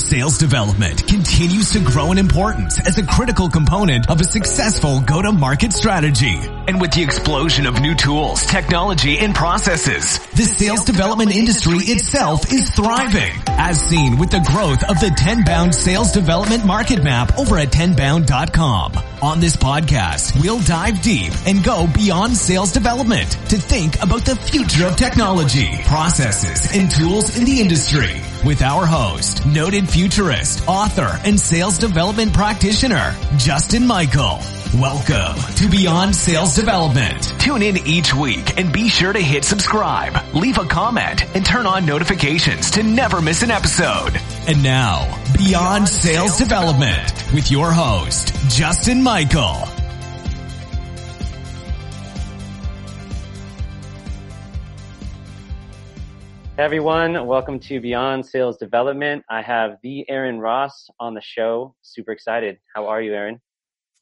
Sales development continues to grow in importance as a critical component of a successful go-to-market strategy. And with the explosion of new tools, technology, and processes, the sales development industry itself is thriving, as seen with the growth of the Tenbound sales development market map over at tenbound.com. On this podcast, we'll dive deep and go beyond sales development to think about the future of technology, processes, and tools in the industry with our host, noted futurist, author, and sales development practitioner, Justin Michael. Welcome to Beyond Sales Development. Tune in each week and be sure to hit subscribe, leave a comment, and turn on notifications to never miss an episode. And now, Beyond Sales Development with your host, Justin Michael. Hey everyone, welcome to Beyond Sales Development. I have the Aaron Ross on the show. Super excited. How are you, Aaron?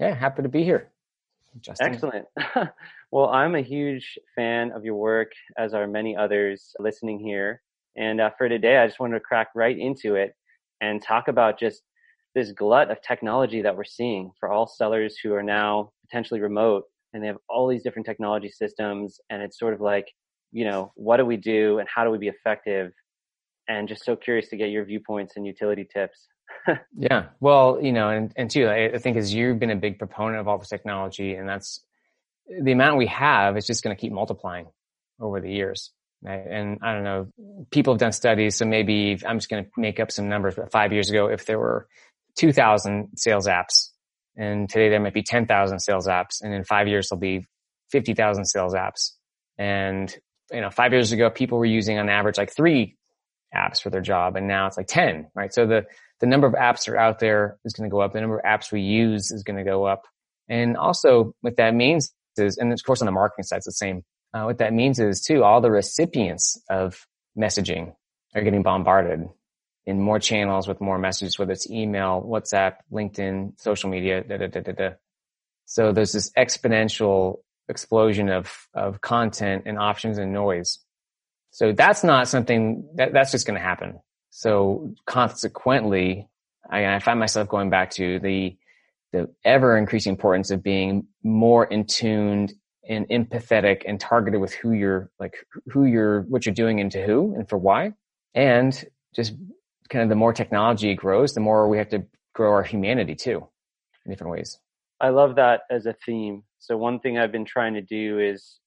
Yeah, happy to be here. Justin. Excellent. well, I'm a huge fan of your work, as are many others listening here. And uh, for today, I just wanted to crack right into it and talk about just this glut of technology that we're seeing for all sellers who are now potentially remote and they have all these different technology systems. And it's sort of like, you know, what do we do and how do we be effective? And just so curious to get your viewpoints and utility tips. yeah. Well, you know, and, and too, I, I think as you've been a big proponent of all this technology and that's the amount we have is just going to keep multiplying over the years. Right? And I don't know, people have done studies. So maybe I'm just going to make up some numbers, but five years ago, if there were 2000 sales apps and today there might be 10,000 sales apps and in five years there'll be 50,000 sales apps. And, you know, five years ago, people were using on average like three apps for their job and now it's like 10, right? So the, the number of apps that are out there is going to go up. The number of apps we use is going to go up. And also what that means is, and of course on the marketing side, it's the same. Uh, what that means is too, all the recipients of messaging are getting bombarded in more channels with more messages, whether it's email, WhatsApp, LinkedIn, social media, da, da, da, da, da. So there's this exponential explosion of, of content and options and noise. So that's not something that, that's just going to happen. So consequently, I, I find myself going back to the the ever increasing importance of being more in tuned and empathetic and targeted with who you're like who you're what you're doing and to who and for why and just kind of the more technology grows the more we have to grow our humanity too in different ways i love that as a theme so one thing i've been trying to do is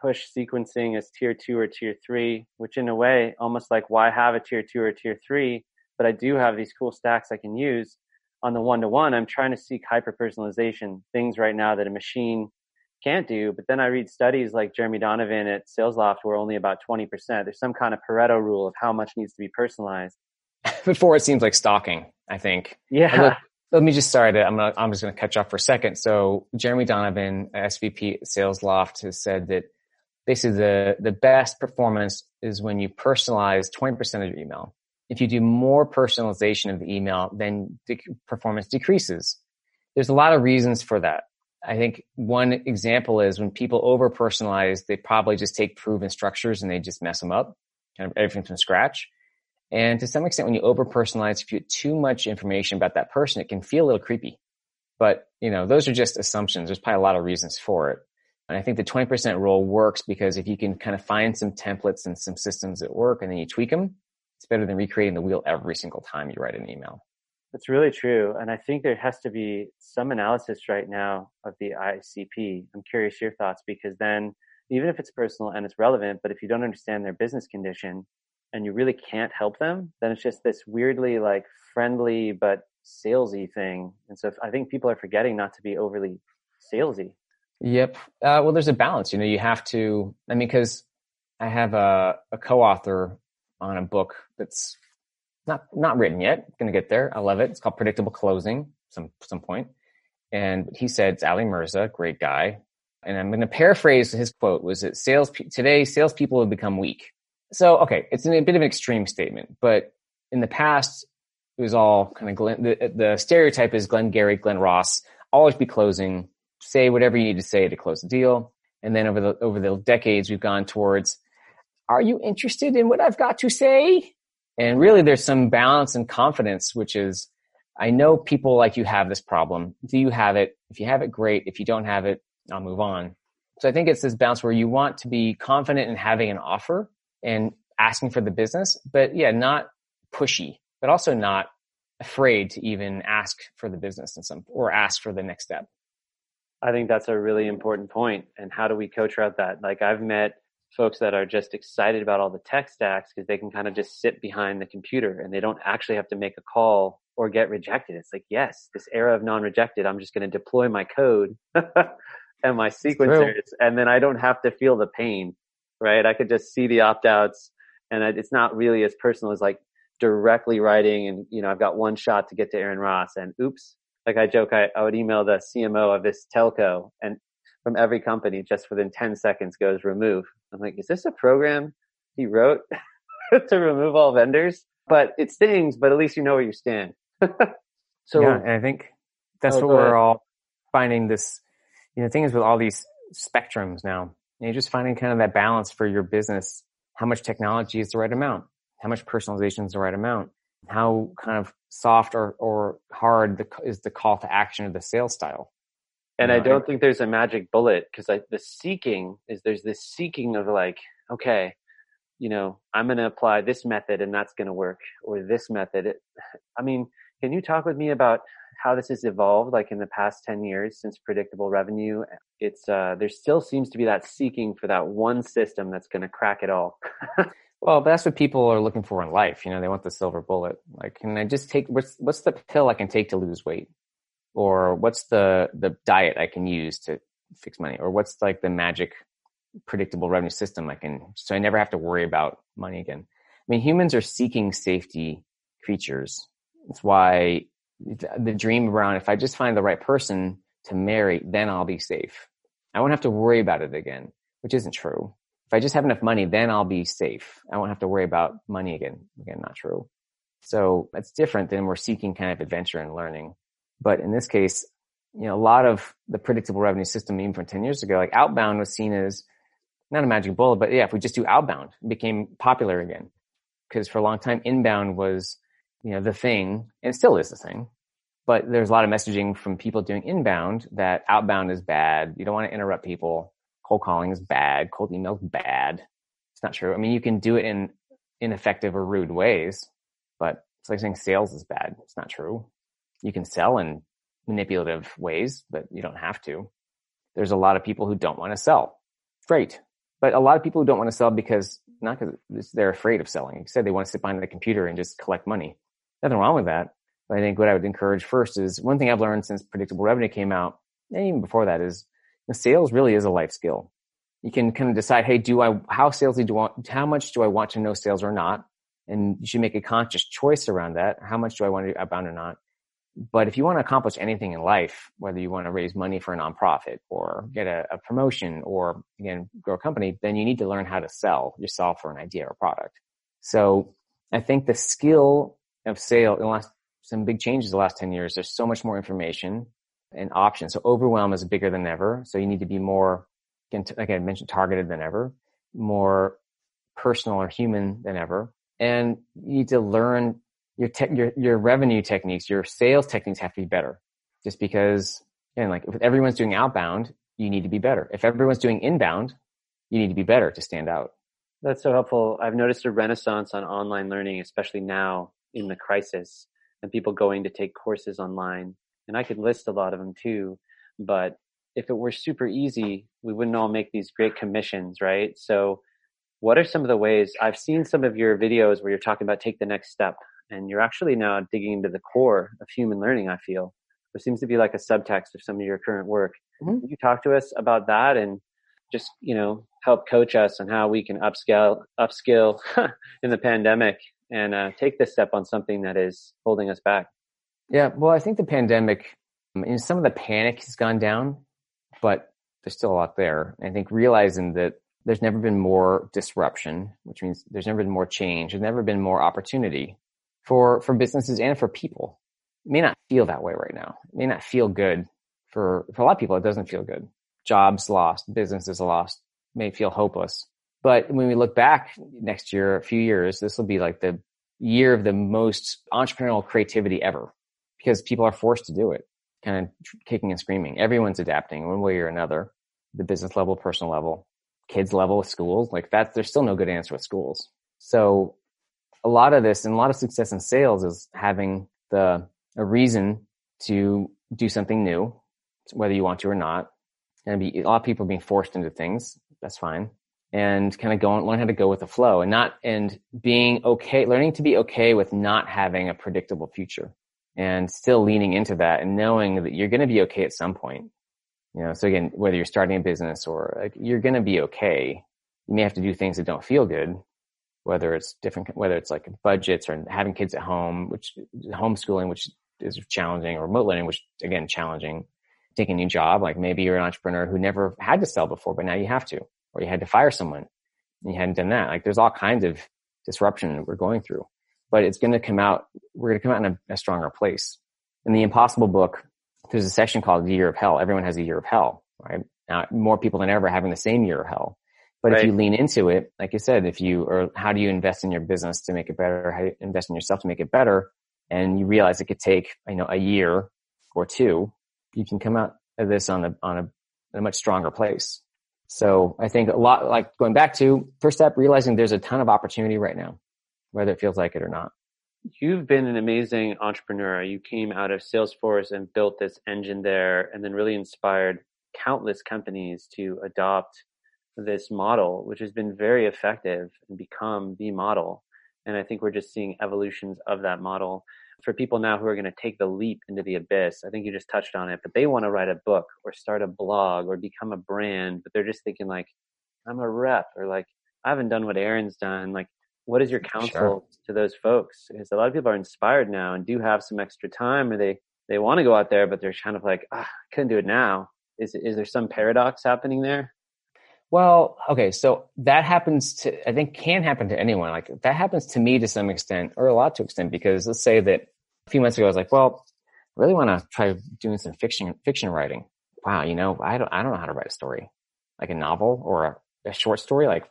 push sequencing as tier two or tier three which in a way almost like why have a tier two or tier three but i do have these cool stacks i can use on the one to one, I'm trying to seek hyper personalization, things right now that a machine can't do. But then I read studies like Jeremy Donovan at SalesLoft where only about 20%. There's some kind of Pareto rule of how much needs to be personalized. Before it seems like stalking, I think. Yeah. Let, let, me just start it. I'm, I'm just going to catch off for a second. So Jeremy Donovan, SVP at SalesLoft has said that basically the, the best performance is when you personalize 20% of your email if you do more personalization of the email, then the performance decreases. There's a lot of reasons for that. I think one example is when people over personalize, they probably just take proven structures and they just mess them up, kind of everything from scratch. And to some extent, when you over personalize, if you get too much information about that person, it can feel a little creepy. But, you know, those are just assumptions. There's probably a lot of reasons for it. And I think the 20% rule works because if you can kind of find some templates and some systems that work and then you tweak them, it's better than recreating the wheel every single time you write an email. That's really true. And I think there has to be some analysis right now of the ICP. I'm curious your thoughts because then even if it's personal and it's relevant, but if you don't understand their business condition and you really can't help them, then it's just this weirdly like friendly but salesy thing. And so I think people are forgetting not to be overly salesy. Yep. Uh, well, there's a balance. You know, you have to. I mean, because I have a, a co-author on a book that's not not written yet. Going to get there. I love it. It's called Predictable Closing. Some some point. And he said it's Ali Mirza, great guy. And I'm going to paraphrase his quote: "Was that sales today? Salespeople have become weak." So okay, it's a bit of an extreme statement, but in the past, it was all kind of Glenn, the, the stereotype is Glenn Gary, Glen Ross, always be closing, say whatever you need to say to close the deal. And then over the over the decades, we've gone towards are you interested in what I've got to say? And really there's some balance and confidence, which is, I know people like you have this problem. Do you have it? If you have it, great. If you don't have it, I'll move on. So I think it's this balance where you want to be confident in having an offer and asking for the business, but yeah, not pushy, but also not afraid to even ask for the business in some or ask for the next step. I think that's a really important point. And how do we coach out that? Like I've met folks that are just excited about all the tech stacks because they can kind of just sit behind the computer and they don't actually have to make a call or get rejected. It's like, yes, this era of non-rejected, I'm just going to deploy my code and my sequencers and then I don't have to feel the pain, right? I could just see the opt outs and it's not really as personal as like directly writing and, you know, I've got one shot to get to Aaron Ross and oops, like I joke, I, I would email the CMO of this telco and from every company just within 10 seconds goes remove. I'm like, is this a program he wrote to remove all vendors? But it stings, but at least you know where you stand. so yeah, and I think that's oh, what we're ahead. all finding this, you know, thing is with all these spectrums now, you're just finding kind of that balance for your business. How much technology is the right amount? How much personalization is the right amount? How kind of soft or, or hard the, is the call to action of the sales style? And I don't think there's a magic bullet because the seeking is there's this seeking of like, okay, you know, I'm going to apply this method and that's going to work or this method. It, I mean, can you talk with me about how this has evolved like in the past 10 years since predictable revenue? It's, uh, there still seems to be that seeking for that one system that's going to crack it all. well, that's what people are looking for in life. You know, they want the silver bullet. Like, can I just take, what's, what's the pill I can take to lose weight? or what's the the diet I can use to fix money, or what's like the magic predictable revenue system I can so I never have to worry about money again. I mean, humans are seeking safety creatures. That's why the dream around if I just find the right person to marry, then I'll be safe. I won't have to worry about it again, which isn't true. If I just have enough money, then I'll be safe. I won't have to worry about money again. Again, not true. So that's different than we're seeking kind of adventure and learning. But in this case, you know, a lot of the predictable revenue system, even from 10 years ago, like outbound was seen as not a magic bullet, but yeah, if we just do outbound, it became popular again. Because for a long time, inbound was, you know, the thing, and still is the thing. But there's a lot of messaging from people doing inbound that outbound is bad. You don't want to interrupt people. Cold calling is bad. Cold email is bad. It's not true. I mean, you can do it in ineffective or rude ways, but it's like saying sales is bad. It's not true you can sell in manipulative ways, but you don't have to. There's a lot of people who don't want to sell. Great. But a lot of people who don't want to sell because not because they're afraid of selling. Said, they want to sit behind the computer and just collect money. Nothing wrong with that. But I think what I would encourage first is one thing I've learned since predictable revenue came out, and even before that is sales really is a life skill. You can kind of decide, hey, do I, how salesy do I want, how much do I want to know sales or not? And you should make a conscious choice around that. How much do I want to outbound or not? But if you want to accomplish anything in life, whether you want to raise money for a nonprofit or get a, a, promotion or again, grow a company, then you need to learn how to sell yourself for an idea or product. So I think the skill of sale in the last, some big changes the last 10 years, there's so much more information and options. So overwhelm is bigger than ever. So you need to be more, again, I mentioned targeted than ever, more personal or human than ever. And you need to learn your, te- your, your revenue techniques, your sales techniques have to be better. Just because, and like if everyone's doing outbound, you need to be better. If everyone's doing inbound, you need to be better to stand out. That's so helpful. I've noticed a renaissance on online learning, especially now in the crisis and people going to take courses online. And I could list a lot of them too, but if it were super easy, we wouldn't all make these great commissions, right? So what are some of the ways I've seen some of your videos where you're talking about take the next step and you're actually now digging into the core of human learning i feel there seems to be like a subtext of some of your current work mm-hmm. Can you talk to us about that and just you know help coach us on how we can upscale upskill in the pandemic and uh, take this step on something that is holding us back yeah well i think the pandemic I mean, some of the panic has gone down but there's still a lot there i think realizing that there's never been more disruption, which means there's never been more change. There's never been more opportunity for, for businesses and for people. It may not feel that way right now. It may not feel good for, for a lot of people. It doesn't feel good. Jobs lost, businesses lost, may feel hopeless. But when we look back next year, a few years, this will be like the, year of the most entrepreneurial creativity ever because people are forced to do it, kind of kicking and screaming. Everyone's adapting one way or another, the business level, personal level, kids level, schools. Like that, there's still no good answer with schools. So a lot of this and a lot of success in sales is having the a reason to do something new, whether you want to or not. And be a lot of people being forced into things. That's fine. And kind of go and learn how to go with the flow and not, and being okay, learning to be okay with not having a predictable future and still leaning into that and knowing that you're going to be okay at some point. You know, so again, whether you're starting a business or like, you're going to be okay. You may have to do things that don't feel good, whether it's different, whether it's like budgets or having kids at home, which homeschooling, which is challenging, or remote learning, which again, challenging. Taking a new job, like maybe you're an entrepreneur who never had to sell before, but now you have to, or you had to fire someone and you hadn't done that. Like there's all kinds of disruption that we're going through, but it's going to come out, we're going to come out in a, a stronger place. In the impossible book, there's a section called the year of hell. Everyone has a year of hell, right? Now, more people than ever having the same year of hell. But right. if you lean into it, like you said, if you, or how do you invest in your business to make it better? How do you invest in yourself to make it better? And you realize it could take, you know, a year or two, you can come out of this on a, on a, a much stronger place. So I think a lot, like going back to first step, realizing there's a ton of opportunity right now, whether it feels like it or not. You've been an amazing entrepreneur. You came out of Salesforce and built this engine there and then really inspired countless companies to adopt this model, which has been very effective and become the model. And I think we're just seeing evolutions of that model. For people now who are going to take the leap into the abyss, I think you just touched on it, but they want to write a book or start a blog or become a brand, but they're just thinking like, I'm a rep or like, I haven't done what Aaron's done. Like, what is your counsel sure. to those folks? Because a lot of people are inspired now and do have some extra time or they, they want to go out there, but they're kind of like, ah, I couldn't do it now. Is, is there some paradox happening there? Well, okay, so that happens to, I think can happen to anyone. Like that happens to me to some extent or a lot to extent because let's say that a few months ago I was like, well, I really want to try doing some fiction, fiction writing. Wow. You know, I don't, I don't know how to write a story, like a novel or a, a short story. Like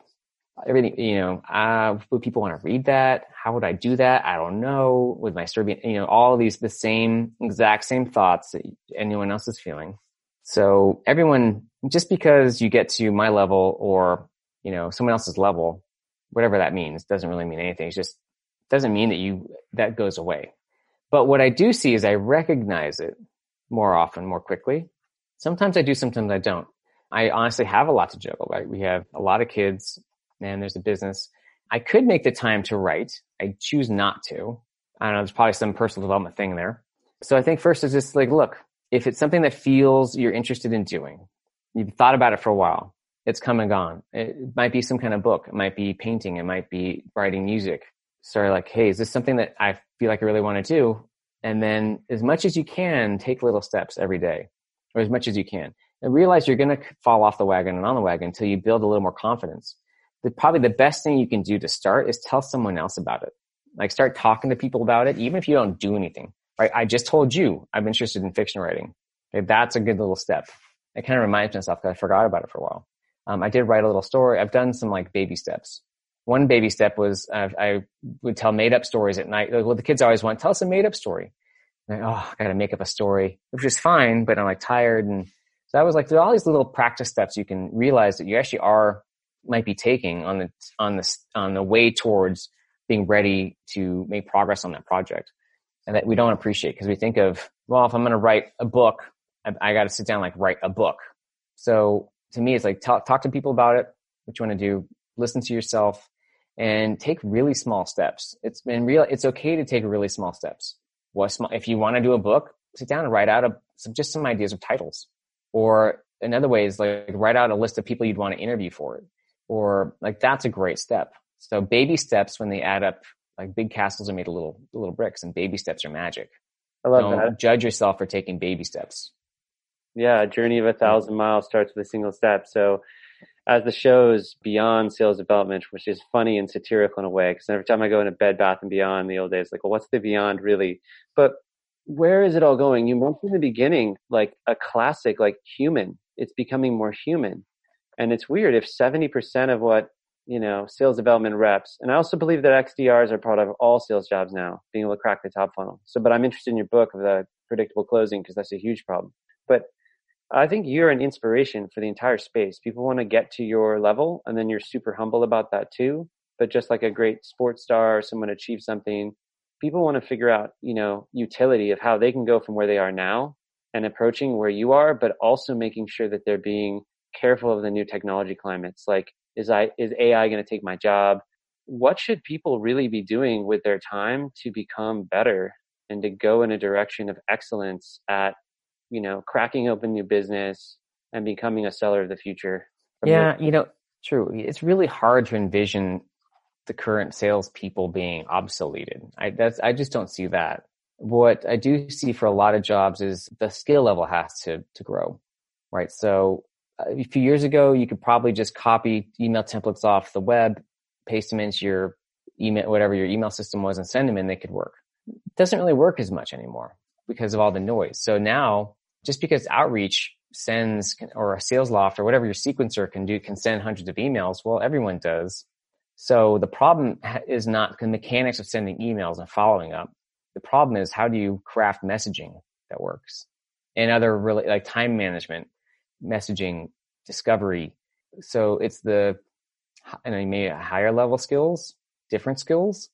everything, you know, uh, would people want to read that? How would I do that? I don't know. With my story, you know, all these, the same, exact same thoughts that anyone else is feeling. So everyone, just because you get to my level or, you know, someone else's level, whatever that means, doesn't really mean anything. It just doesn't mean that you, that goes away. But what I do see is I recognize it more often, more quickly. Sometimes I do, sometimes I don't. I honestly have a lot to juggle, right? We have a lot of kids and there's a business. I could make the time to write. I choose not to. I don't know. There's probably some personal development thing there. So I think first is just like, look, if it's something that feels you're interested in doing, you've thought about it for a while, it's come and gone. It might be some kind of book. It might be painting. It might be writing music. Sorry, like, hey, is this something that I feel like I really want to do? And then as much as you can, take little steps every day or as much as you can and realize you're going to fall off the wagon and on the wagon until you build a little more confidence. The, probably the best thing you can do to start is tell someone else about it. Like start talking to people about it, even if you don't do anything right? I just told you I'm interested in fiction writing. Okay, that's a good little step. It kind of reminds myself because I forgot about it for a while. Um, I did write a little story. I've done some like baby steps. One baby step was uh, I would tell made up stories at night. Like, Well, the kids always want, tell us a made up story. Oh, I got to make up a story, which is fine, but I'm like tired. And so I was like, there are all these little practice steps you can realize that you actually are, might be taking on the, on the, on the way towards being ready to make progress on that project and that we don't appreciate because we think of, well, if I'm going to write a book, I, I got to sit down, like write a book. So to me, it's like talk, talk to people about it, what you want to do, listen to yourself and take really small steps. It's been real. It's okay to take really small steps. What small, if you want to do a book, sit down and write out a, some, just some ideas of titles or another way is like write out a list of people you'd want to interview for it or like that's a great step. So baby steps when they add up like big castles are made of little little bricks, and baby steps are magic. I love Don't that. Judge yourself for taking baby steps. Yeah, a journey of a thousand miles starts with a single step. So, as the show's beyond sales development, which is funny and satirical in a way, because every time I go into Bed Bath and Beyond, the old days, like, well, what's the beyond really? But where is it all going? You mentioned in the beginning, like a classic, like human. It's becoming more human, and it's weird if seventy percent of what you know, sales development reps. And I also believe that XDRs are part of all sales jobs now, being able to crack the top funnel. So, but I'm interested in your book of the predictable closing because that's a huge problem. But I think you're an inspiration for the entire space. People want to get to your level and then you're super humble about that too. But just like a great sports star or someone achieve something, people want to figure out, you know, utility of how they can go from where they are now and approaching where you are, but also making sure that they're being careful of the new technology climates. Like, is I is AI going to take my job? What should people really be doing with their time to become better and to go in a direction of excellence at, you know, cracking open new business and becoming a seller of the future? Yeah, you know, true. It's really hard to envision the current salespeople being obsoleted. I that's I just don't see that. What I do see for a lot of jobs is the skill level has to to grow, right? So Uh, a few years ago, you could probably just copy email templates off the web, paste them into your email, whatever your email system was, and send them and They could work. It doesn't really work as much anymore because of all the noise. So now, just because outreach sends or a Salesloft or whatever your sequencer can do can send hundreds of emails, well, everyone does. So the problem is not the mechanics of sending emails and following up. The problem is how do you craft messaging that works and other really like time management messaging, discovery. So it's the, and I may higher level skills, different skills,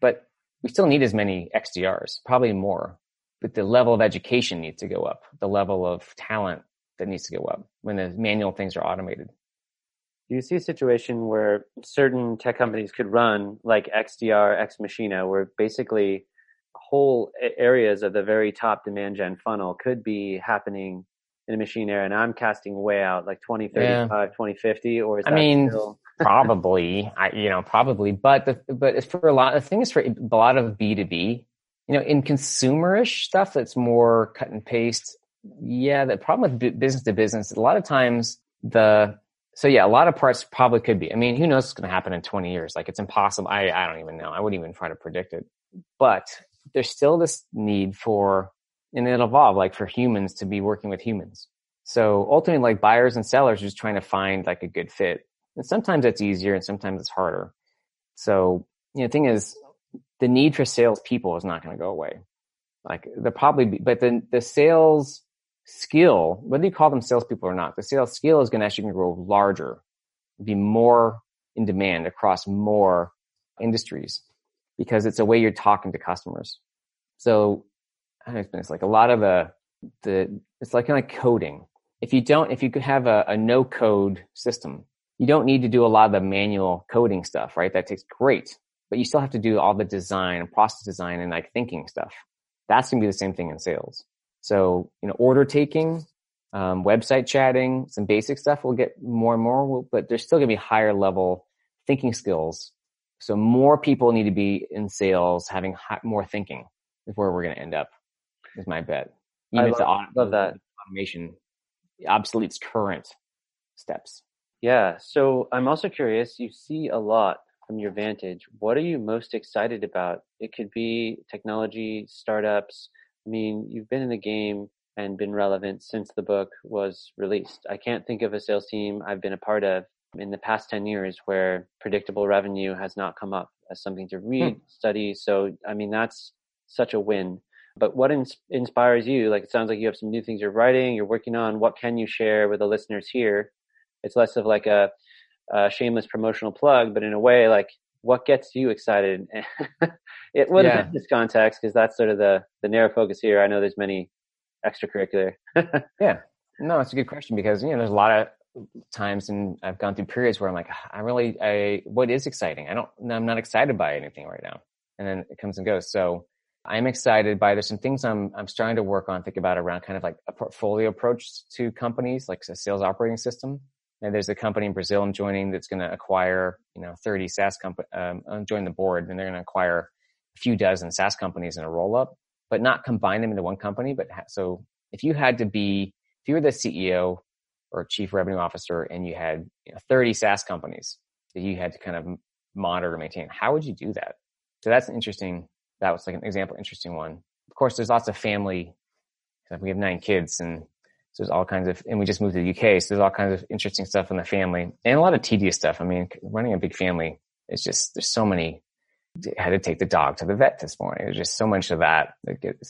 but we still need as many XDRs, probably more. But the level of education needs to go up, the level of talent that needs to go up when the manual things are automated. Do you see a situation where certain tech companies could run like XDR, X Machina, where basically whole areas of the very top demand gen funnel could be happening in a machine era and I'm casting way out like 2035, yeah. 2050 or is I mean, still... probably, I, you know, probably, but the, but it's for a lot of things for a lot of B2B, you know, in consumerish stuff that's more cut and paste. Yeah. The problem with business to business, a lot of times the, so yeah, a lot of parts probably could be. I mean, who knows what's going to happen in 20 years? Like it's impossible. I, I don't even know. I wouldn't even try to predict it, but there's still this need for and it'll evolve like for humans to be working with humans. So ultimately, like buyers and sellers are just trying to find like a good fit. And sometimes it's easier and sometimes it's harder. So, you know, the thing is, the need for salespeople is not going to go away. Like they'll probably be, but then the sales skill, whether you call them salespeople or not, the sales skill is going to actually grow larger, be more in demand across more industries because it's a way you're talking to customers. So it's like a lot of the the it's like kind of coding. If you don't, if you could have a, a no code system, you don't need to do a lot of the manual coding stuff, right? That takes great, but you still have to do all the design and process design and like thinking stuff. That's gonna be the same thing in sales. So you know, order taking, um, website chatting, some basic stuff will get more and more, but there's still gonna be higher level thinking skills. So more people need to be in sales, having more thinking is where we're going to end up is my bet. Even I love, auto- love that automation obsoletes current steps. Yeah. So I'm also curious. You see a lot from your vantage. What are you most excited about? It could be technology, startups. I mean, you've been in the game and been relevant since the book was released. I can't think of a sales team I've been a part of in the past 10 years where predictable revenue has not come up as something to read, hmm. study. So, I mean, that's such a win. But what ins- inspires you? Like it sounds like you have some new things you're writing, you're working on. What can you share with the listeners here? It's less of like a, a shameless promotional plug, but in a way, like what gets you excited? it would yeah. this context because that's sort of the the narrow focus here. I know there's many extracurricular. yeah, no, it's a good question because you know there's a lot of times and I've gone through periods where I'm like, ah, I really, I what is exciting? I don't, I'm not excited by anything right now, and then it comes and goes. So I'm excited by there's some things I'm I'm starting to work on, think about around kind of like a portfolio approach to companies, like a sales operating system. And there's a company in Brazil I'm joining that's going to acquire, you know, 30 SaaS company, um, join the board, and they're going to acquire a few dozen SaaS companies in a roll up, but not combine them into one company. But ha- so if you had to be, if you were the CEO or chief revenue officer and you had you know, 30 SaaS companies that you had to kind of monitor and maintain, how would you do that? So that's an interesting that was like an example, interesting one. Of course, there's lots of family. We have nine kids, and So there's all kinds of, and we just moved to the UK. So there's all kinds of interesting stuff in the family and a lot of tedious stuff. I mean, running a big family, is just, there's so many, I had to take the dog to the vet this morning. There's just so much of that.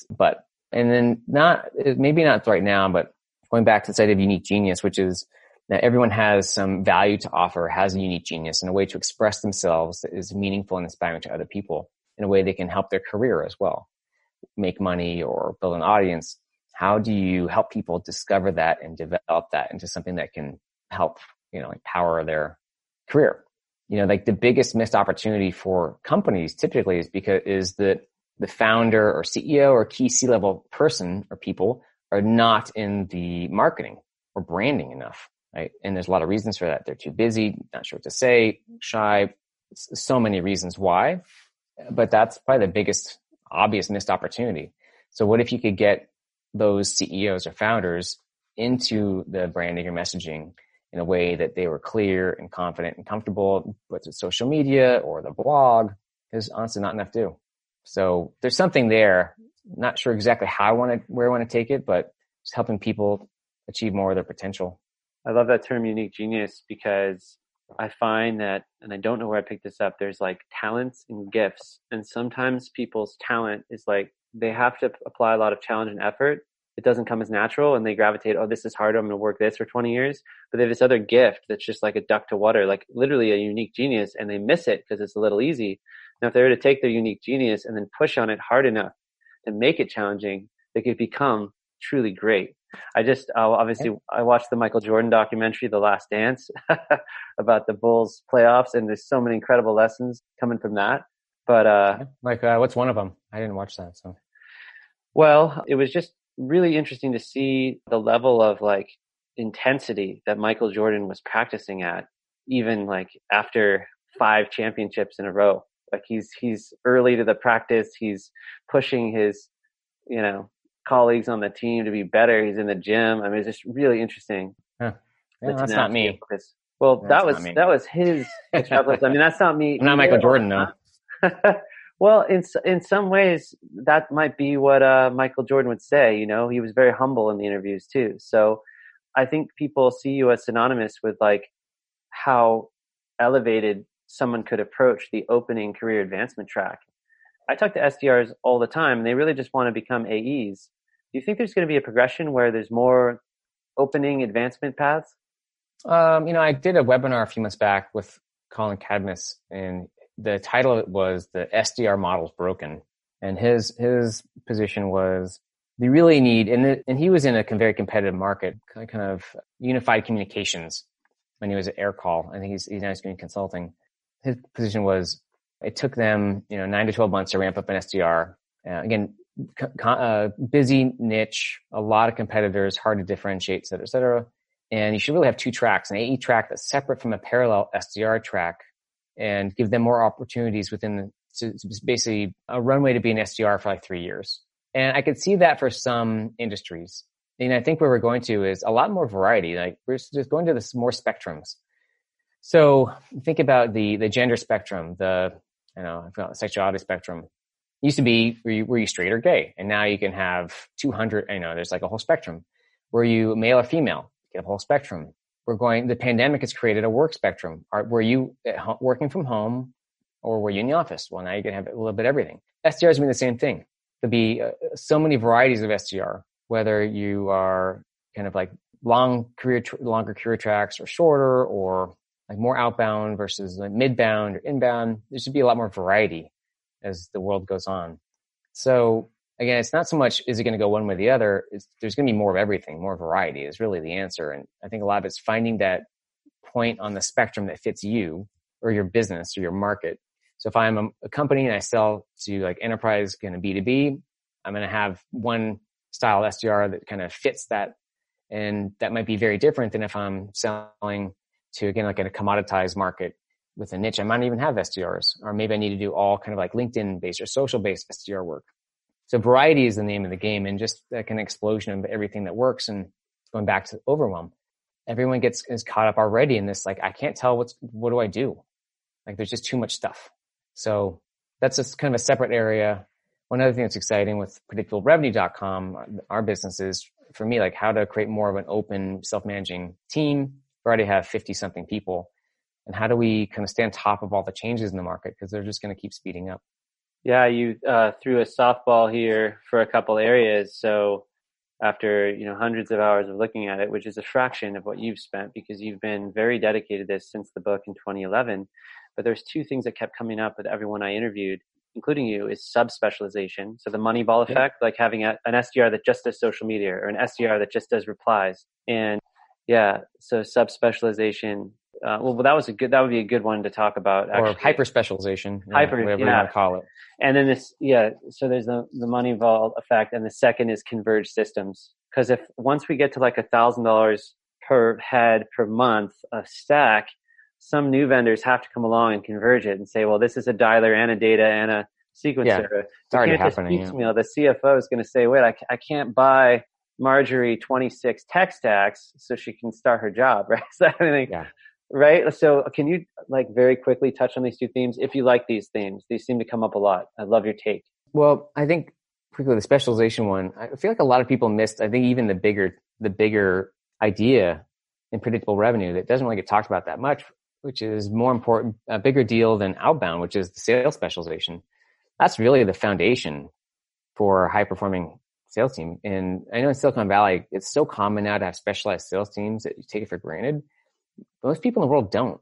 but, and then not, maybe not right now, but going back to the side of unique genius, which is that everyone has some value to offer, has a unique genius and a way to express themselves that is meaningful and inspiring to other people in a way they can help their career as well, make money or build an audience. How do you help people discover that and develop that into something that can help, you know, empower their career? You know, like the biggest missed opportunity for companies typically is because is that the founder or CEO or key C-level person or people are not in the marketing or branding enough right? And there's a lot of reasons for that. They're too busy, not sure what to say, shy, so many reasons why. But that's probably the biggest obvious missed opportunity. So what if you could get those CEOs or founders into the branding or messaging in a way that they were clear and confident and comfortable with social media or the blog? There's honestly not enough do. So there's something there. Not sure exactly how I want to, where I want to take it, but just helping people achieve more of their potential. I love that term unique genius because I find that, and I don't know where I picked this up, there's like talents and gifts. And sometimes people's talent is like they have to apply a lot of challenge and effort. It doesn't come as natural and they gravitate, oh, this is hard. I'm going to work this for 20 years. But they have this other gift that's just like a duck to water, like literally a unique genius and they miss it because it's a little easy. Now, if they were to take their unique genius and then push on it hard enough and make it challenging, they could become truly great. I just uh, obviously I watched the Michael Jordan documentary, The Last Dance, about the Bulls playoffs, and there's so many incredible lessons coming from that. But uh, like, uh, what's one of them? I didn't watch that. So, well, it was just really interesting to see the level of like intensity that Michael Jordan was practicing at, even like after five championships in a row. Like he's he's early to the practice. He's pushing his, you know, colleagues on the team to be better. He's in the gym. I mean, it's just really interesting. Huh. Yeah, that's not me. Well, that's that was that was his extrapolation. I mean, that's not me. I'm not Michael Jordan, though. well, in in some ways, that might be what uh, Michael Jordan would say. You know, he was very humble in the interviews too. So, I think people see you as synonymous with like how elevated someone could approach the opening career advancement track. I talk to SDRs all the time, and they really just want to become AEs do you think there's going to be a progression where there's more opening advancement paths? Um, you know, I did a webinar a few months back with Colin Cadmus, and the title of it was "The SDR Model's Broken," and his his position was they really need, and it, and he was in a very competitive market, kind of unified communications when he was at Aircall. I think he's he's now doing consulting. His position was it took them you know nine to twelve months to ramp up an SDR. Uh, again, uh, busy niche, a lot of competitors, hard to differentiate, et cetera, et cetera. And you should really have two tracks, an AE track that's separate from a parallel SDR track and give them more opportunities within the, to, to basically a runway to be an SDR for like three years. And I could see that for some industries. And I think where we're going to is a lot more variety. Like we're just going to this more spectrums. So think about the, the gender spectrum, the, you know, sexuality spectrum used to be were you, were you straight or gay? And now you can have 200 you know there's like a whole spectrum. Were you male or female? You get a whole spectrum. We're going the pandemic has created a work spectrum. Are, were you home, working from home or were you in the office? Well now you can have a little bit of everything. Sdrs mean the same thing. There'll be uh, so many varieties of sdr whether you are kind of like long career longer career tracks or shorter or like more outbound versus like midbound or inbound there should be a lot more variety as the world goes on. So again, it's not so much is it going to go one way or the other. It's, there's going to be more of everything, more variety is really the answer. And I think a lot of it's finding that point on the spectrum that fits you or your business or your market. So if I'm a, a company and I sell to like enterprise kind of B2B, I'm going to have one style SDR that kind of fits that. And that might be very different than if I'm selling to again, like in a commoditized market with a niche, I might not even have SDRs, or maybe I need to do all kind of like LinkedIn based or social based SDR work. So variety is the name of the game and just like an explosion of everything that works and going back to overwhelm. Everyone gets is caught up already in this, like, I can't tell what's, what do I do? Like there's just too much stuff. So that's just kind of a separate area. One other thing that's exciting with predictablerevenue.com, our business is for me, like how to create more of an open, self-managing team. We already have 50 something people. And how do we kind of stay on top of all the changes in the market? Because they're just going to keep speeding up. Yeah, you uh, threw a softball here for a couple areas. So after you know hundreds of hours of looking at it, which is a fraction of what you've spent because you've been very dedicated to this since the book in 2011. But there's two things that kept coming up with everyone I interviewed, including you, is subspecialization. So the Moneyball effect, yeah. like having a, an SDR that just does social media or an SDR that just does replies. And yeah, so subspecialization. Uh, well, that was a good. That would be a good one to talk about. Actually. Or hyper specialization, hyper, whatever yeah. you want to call it. And then this, yeah. So there's the the Moneyball effect, and the second is converged systems. Because if once we get to like a thousand dollars per head per month of stack, some new vendors have to come along and converge it and say, well, this is a dialer and a data and a sequencer. Yeah, it's already happening. Yeah. The CFO is going to say, wait, I, I can't buy Marjorie 26 tech stacks so she can start her job, right? So I mean, yeah. Right? So can you like very quickly touch on these two themes if you like these themes? These seem to come up a lot. I love your take. Well, I think quickly the specialization one, I feel like a lot of people missed, I think even the bigger, the bigger idea in predictable revenue that doesn't really get talked about that much which is more important, a bigger deal than outbound, which is the sales specialization. That's really the foundation for a high performing sales team. And I know in Silicon Valley, it's so common now to have specialized sales teams that you take it for granted. Most people in the world don't.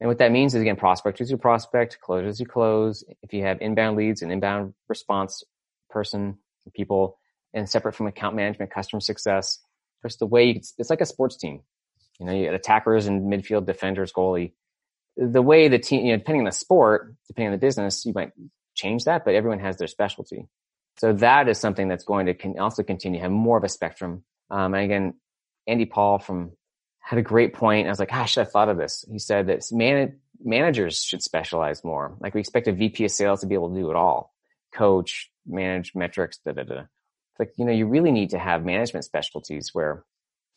And what that means is again, prospect is your prospect, close as you close. If you have inbound leads and inbound response person, people, and separate from account management, customer success, just the way it's like a sports team. You know, you attackers and midfield defenders, goalie. The way the team, you know, depending on the sport, depending on the business, you might change that, but everyone has their specialty. So that is something that's going to also continue to have more of a spectrum. Um, and again, Andy Paul from had a great point. I was like, gosh, I thought of this. He said that man- managers should specialize more. Like we expect a VP of sales to be able to do it all. Coach, manage metrics, da da da. It's like, you know, you really need to have management specialties where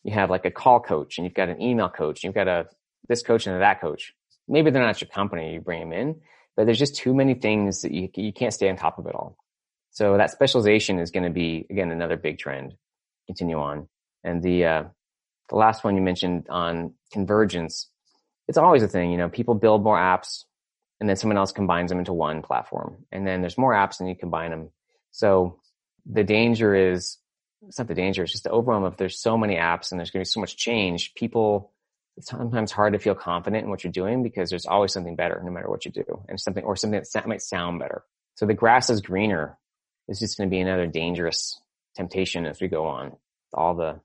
you have like a call coach and you've got an email coach, you've got a this coach and that coach. Maybe they're not your company, you bring them in, but there's just too many things that you you can't stay on top of it all. So that specialization is going to be again another big trend. Continue on, and the uh, the last one you mentioned on convergence, it's always a thing. You know, people build more apps, and then someone else combines them into one platform, and then there's more apps, and you combine them. So the danger is it's not the danger. It's just the overwhelm of there's so many apps and there's going to be so much change. People, it's sometimes hard to feel confident in what you're doing because there's always something better no matter what you do and something, or something that might sound better. So the grass is greener is just going to be another dangerous temptation as we go on. All the,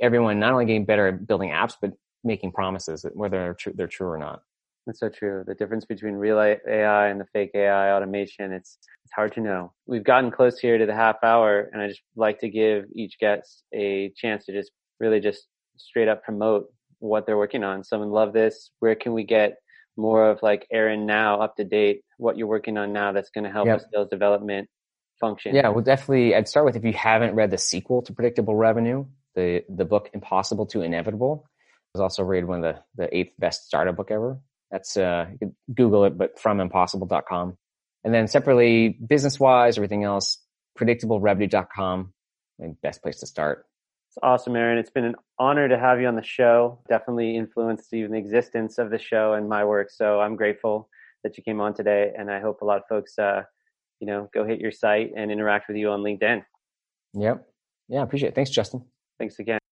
everyone not only getting better at building apps, but making promises whether they're true, they're true or not. That's so true. The difference between real AI and the fake AI automation, it's, it's hard to know. We've gotten close here to the half hour and I just like to give each guest a chance to just really just straight up promote what they're working on. Someone love this. Where can we get more of like Aaron now up to date, what you're working on now that's going to help yep. with sales development function? Yeah, well, definitely. I'd start with if you haven't read the sequel to Predictable Revenue, the, the book Impossible to Inevitable. It was also rated one of the, the eighth best startup book ever. That's, uh, Google it, but from impossible.com. And then separately, business wise, everything else, predictablerevenue.com, best place to start. It's awesome, Aaron. It's been an honor to have you on the show. Definitely influenced even the existence of the show and my work. So I'm grateful that you came on today. And I hope a lot of folks, uh, you know, go hit your site and interact with you on LinkedIn. Yep. Yeah, appreciate it. Thanks, Justin. Thanks again.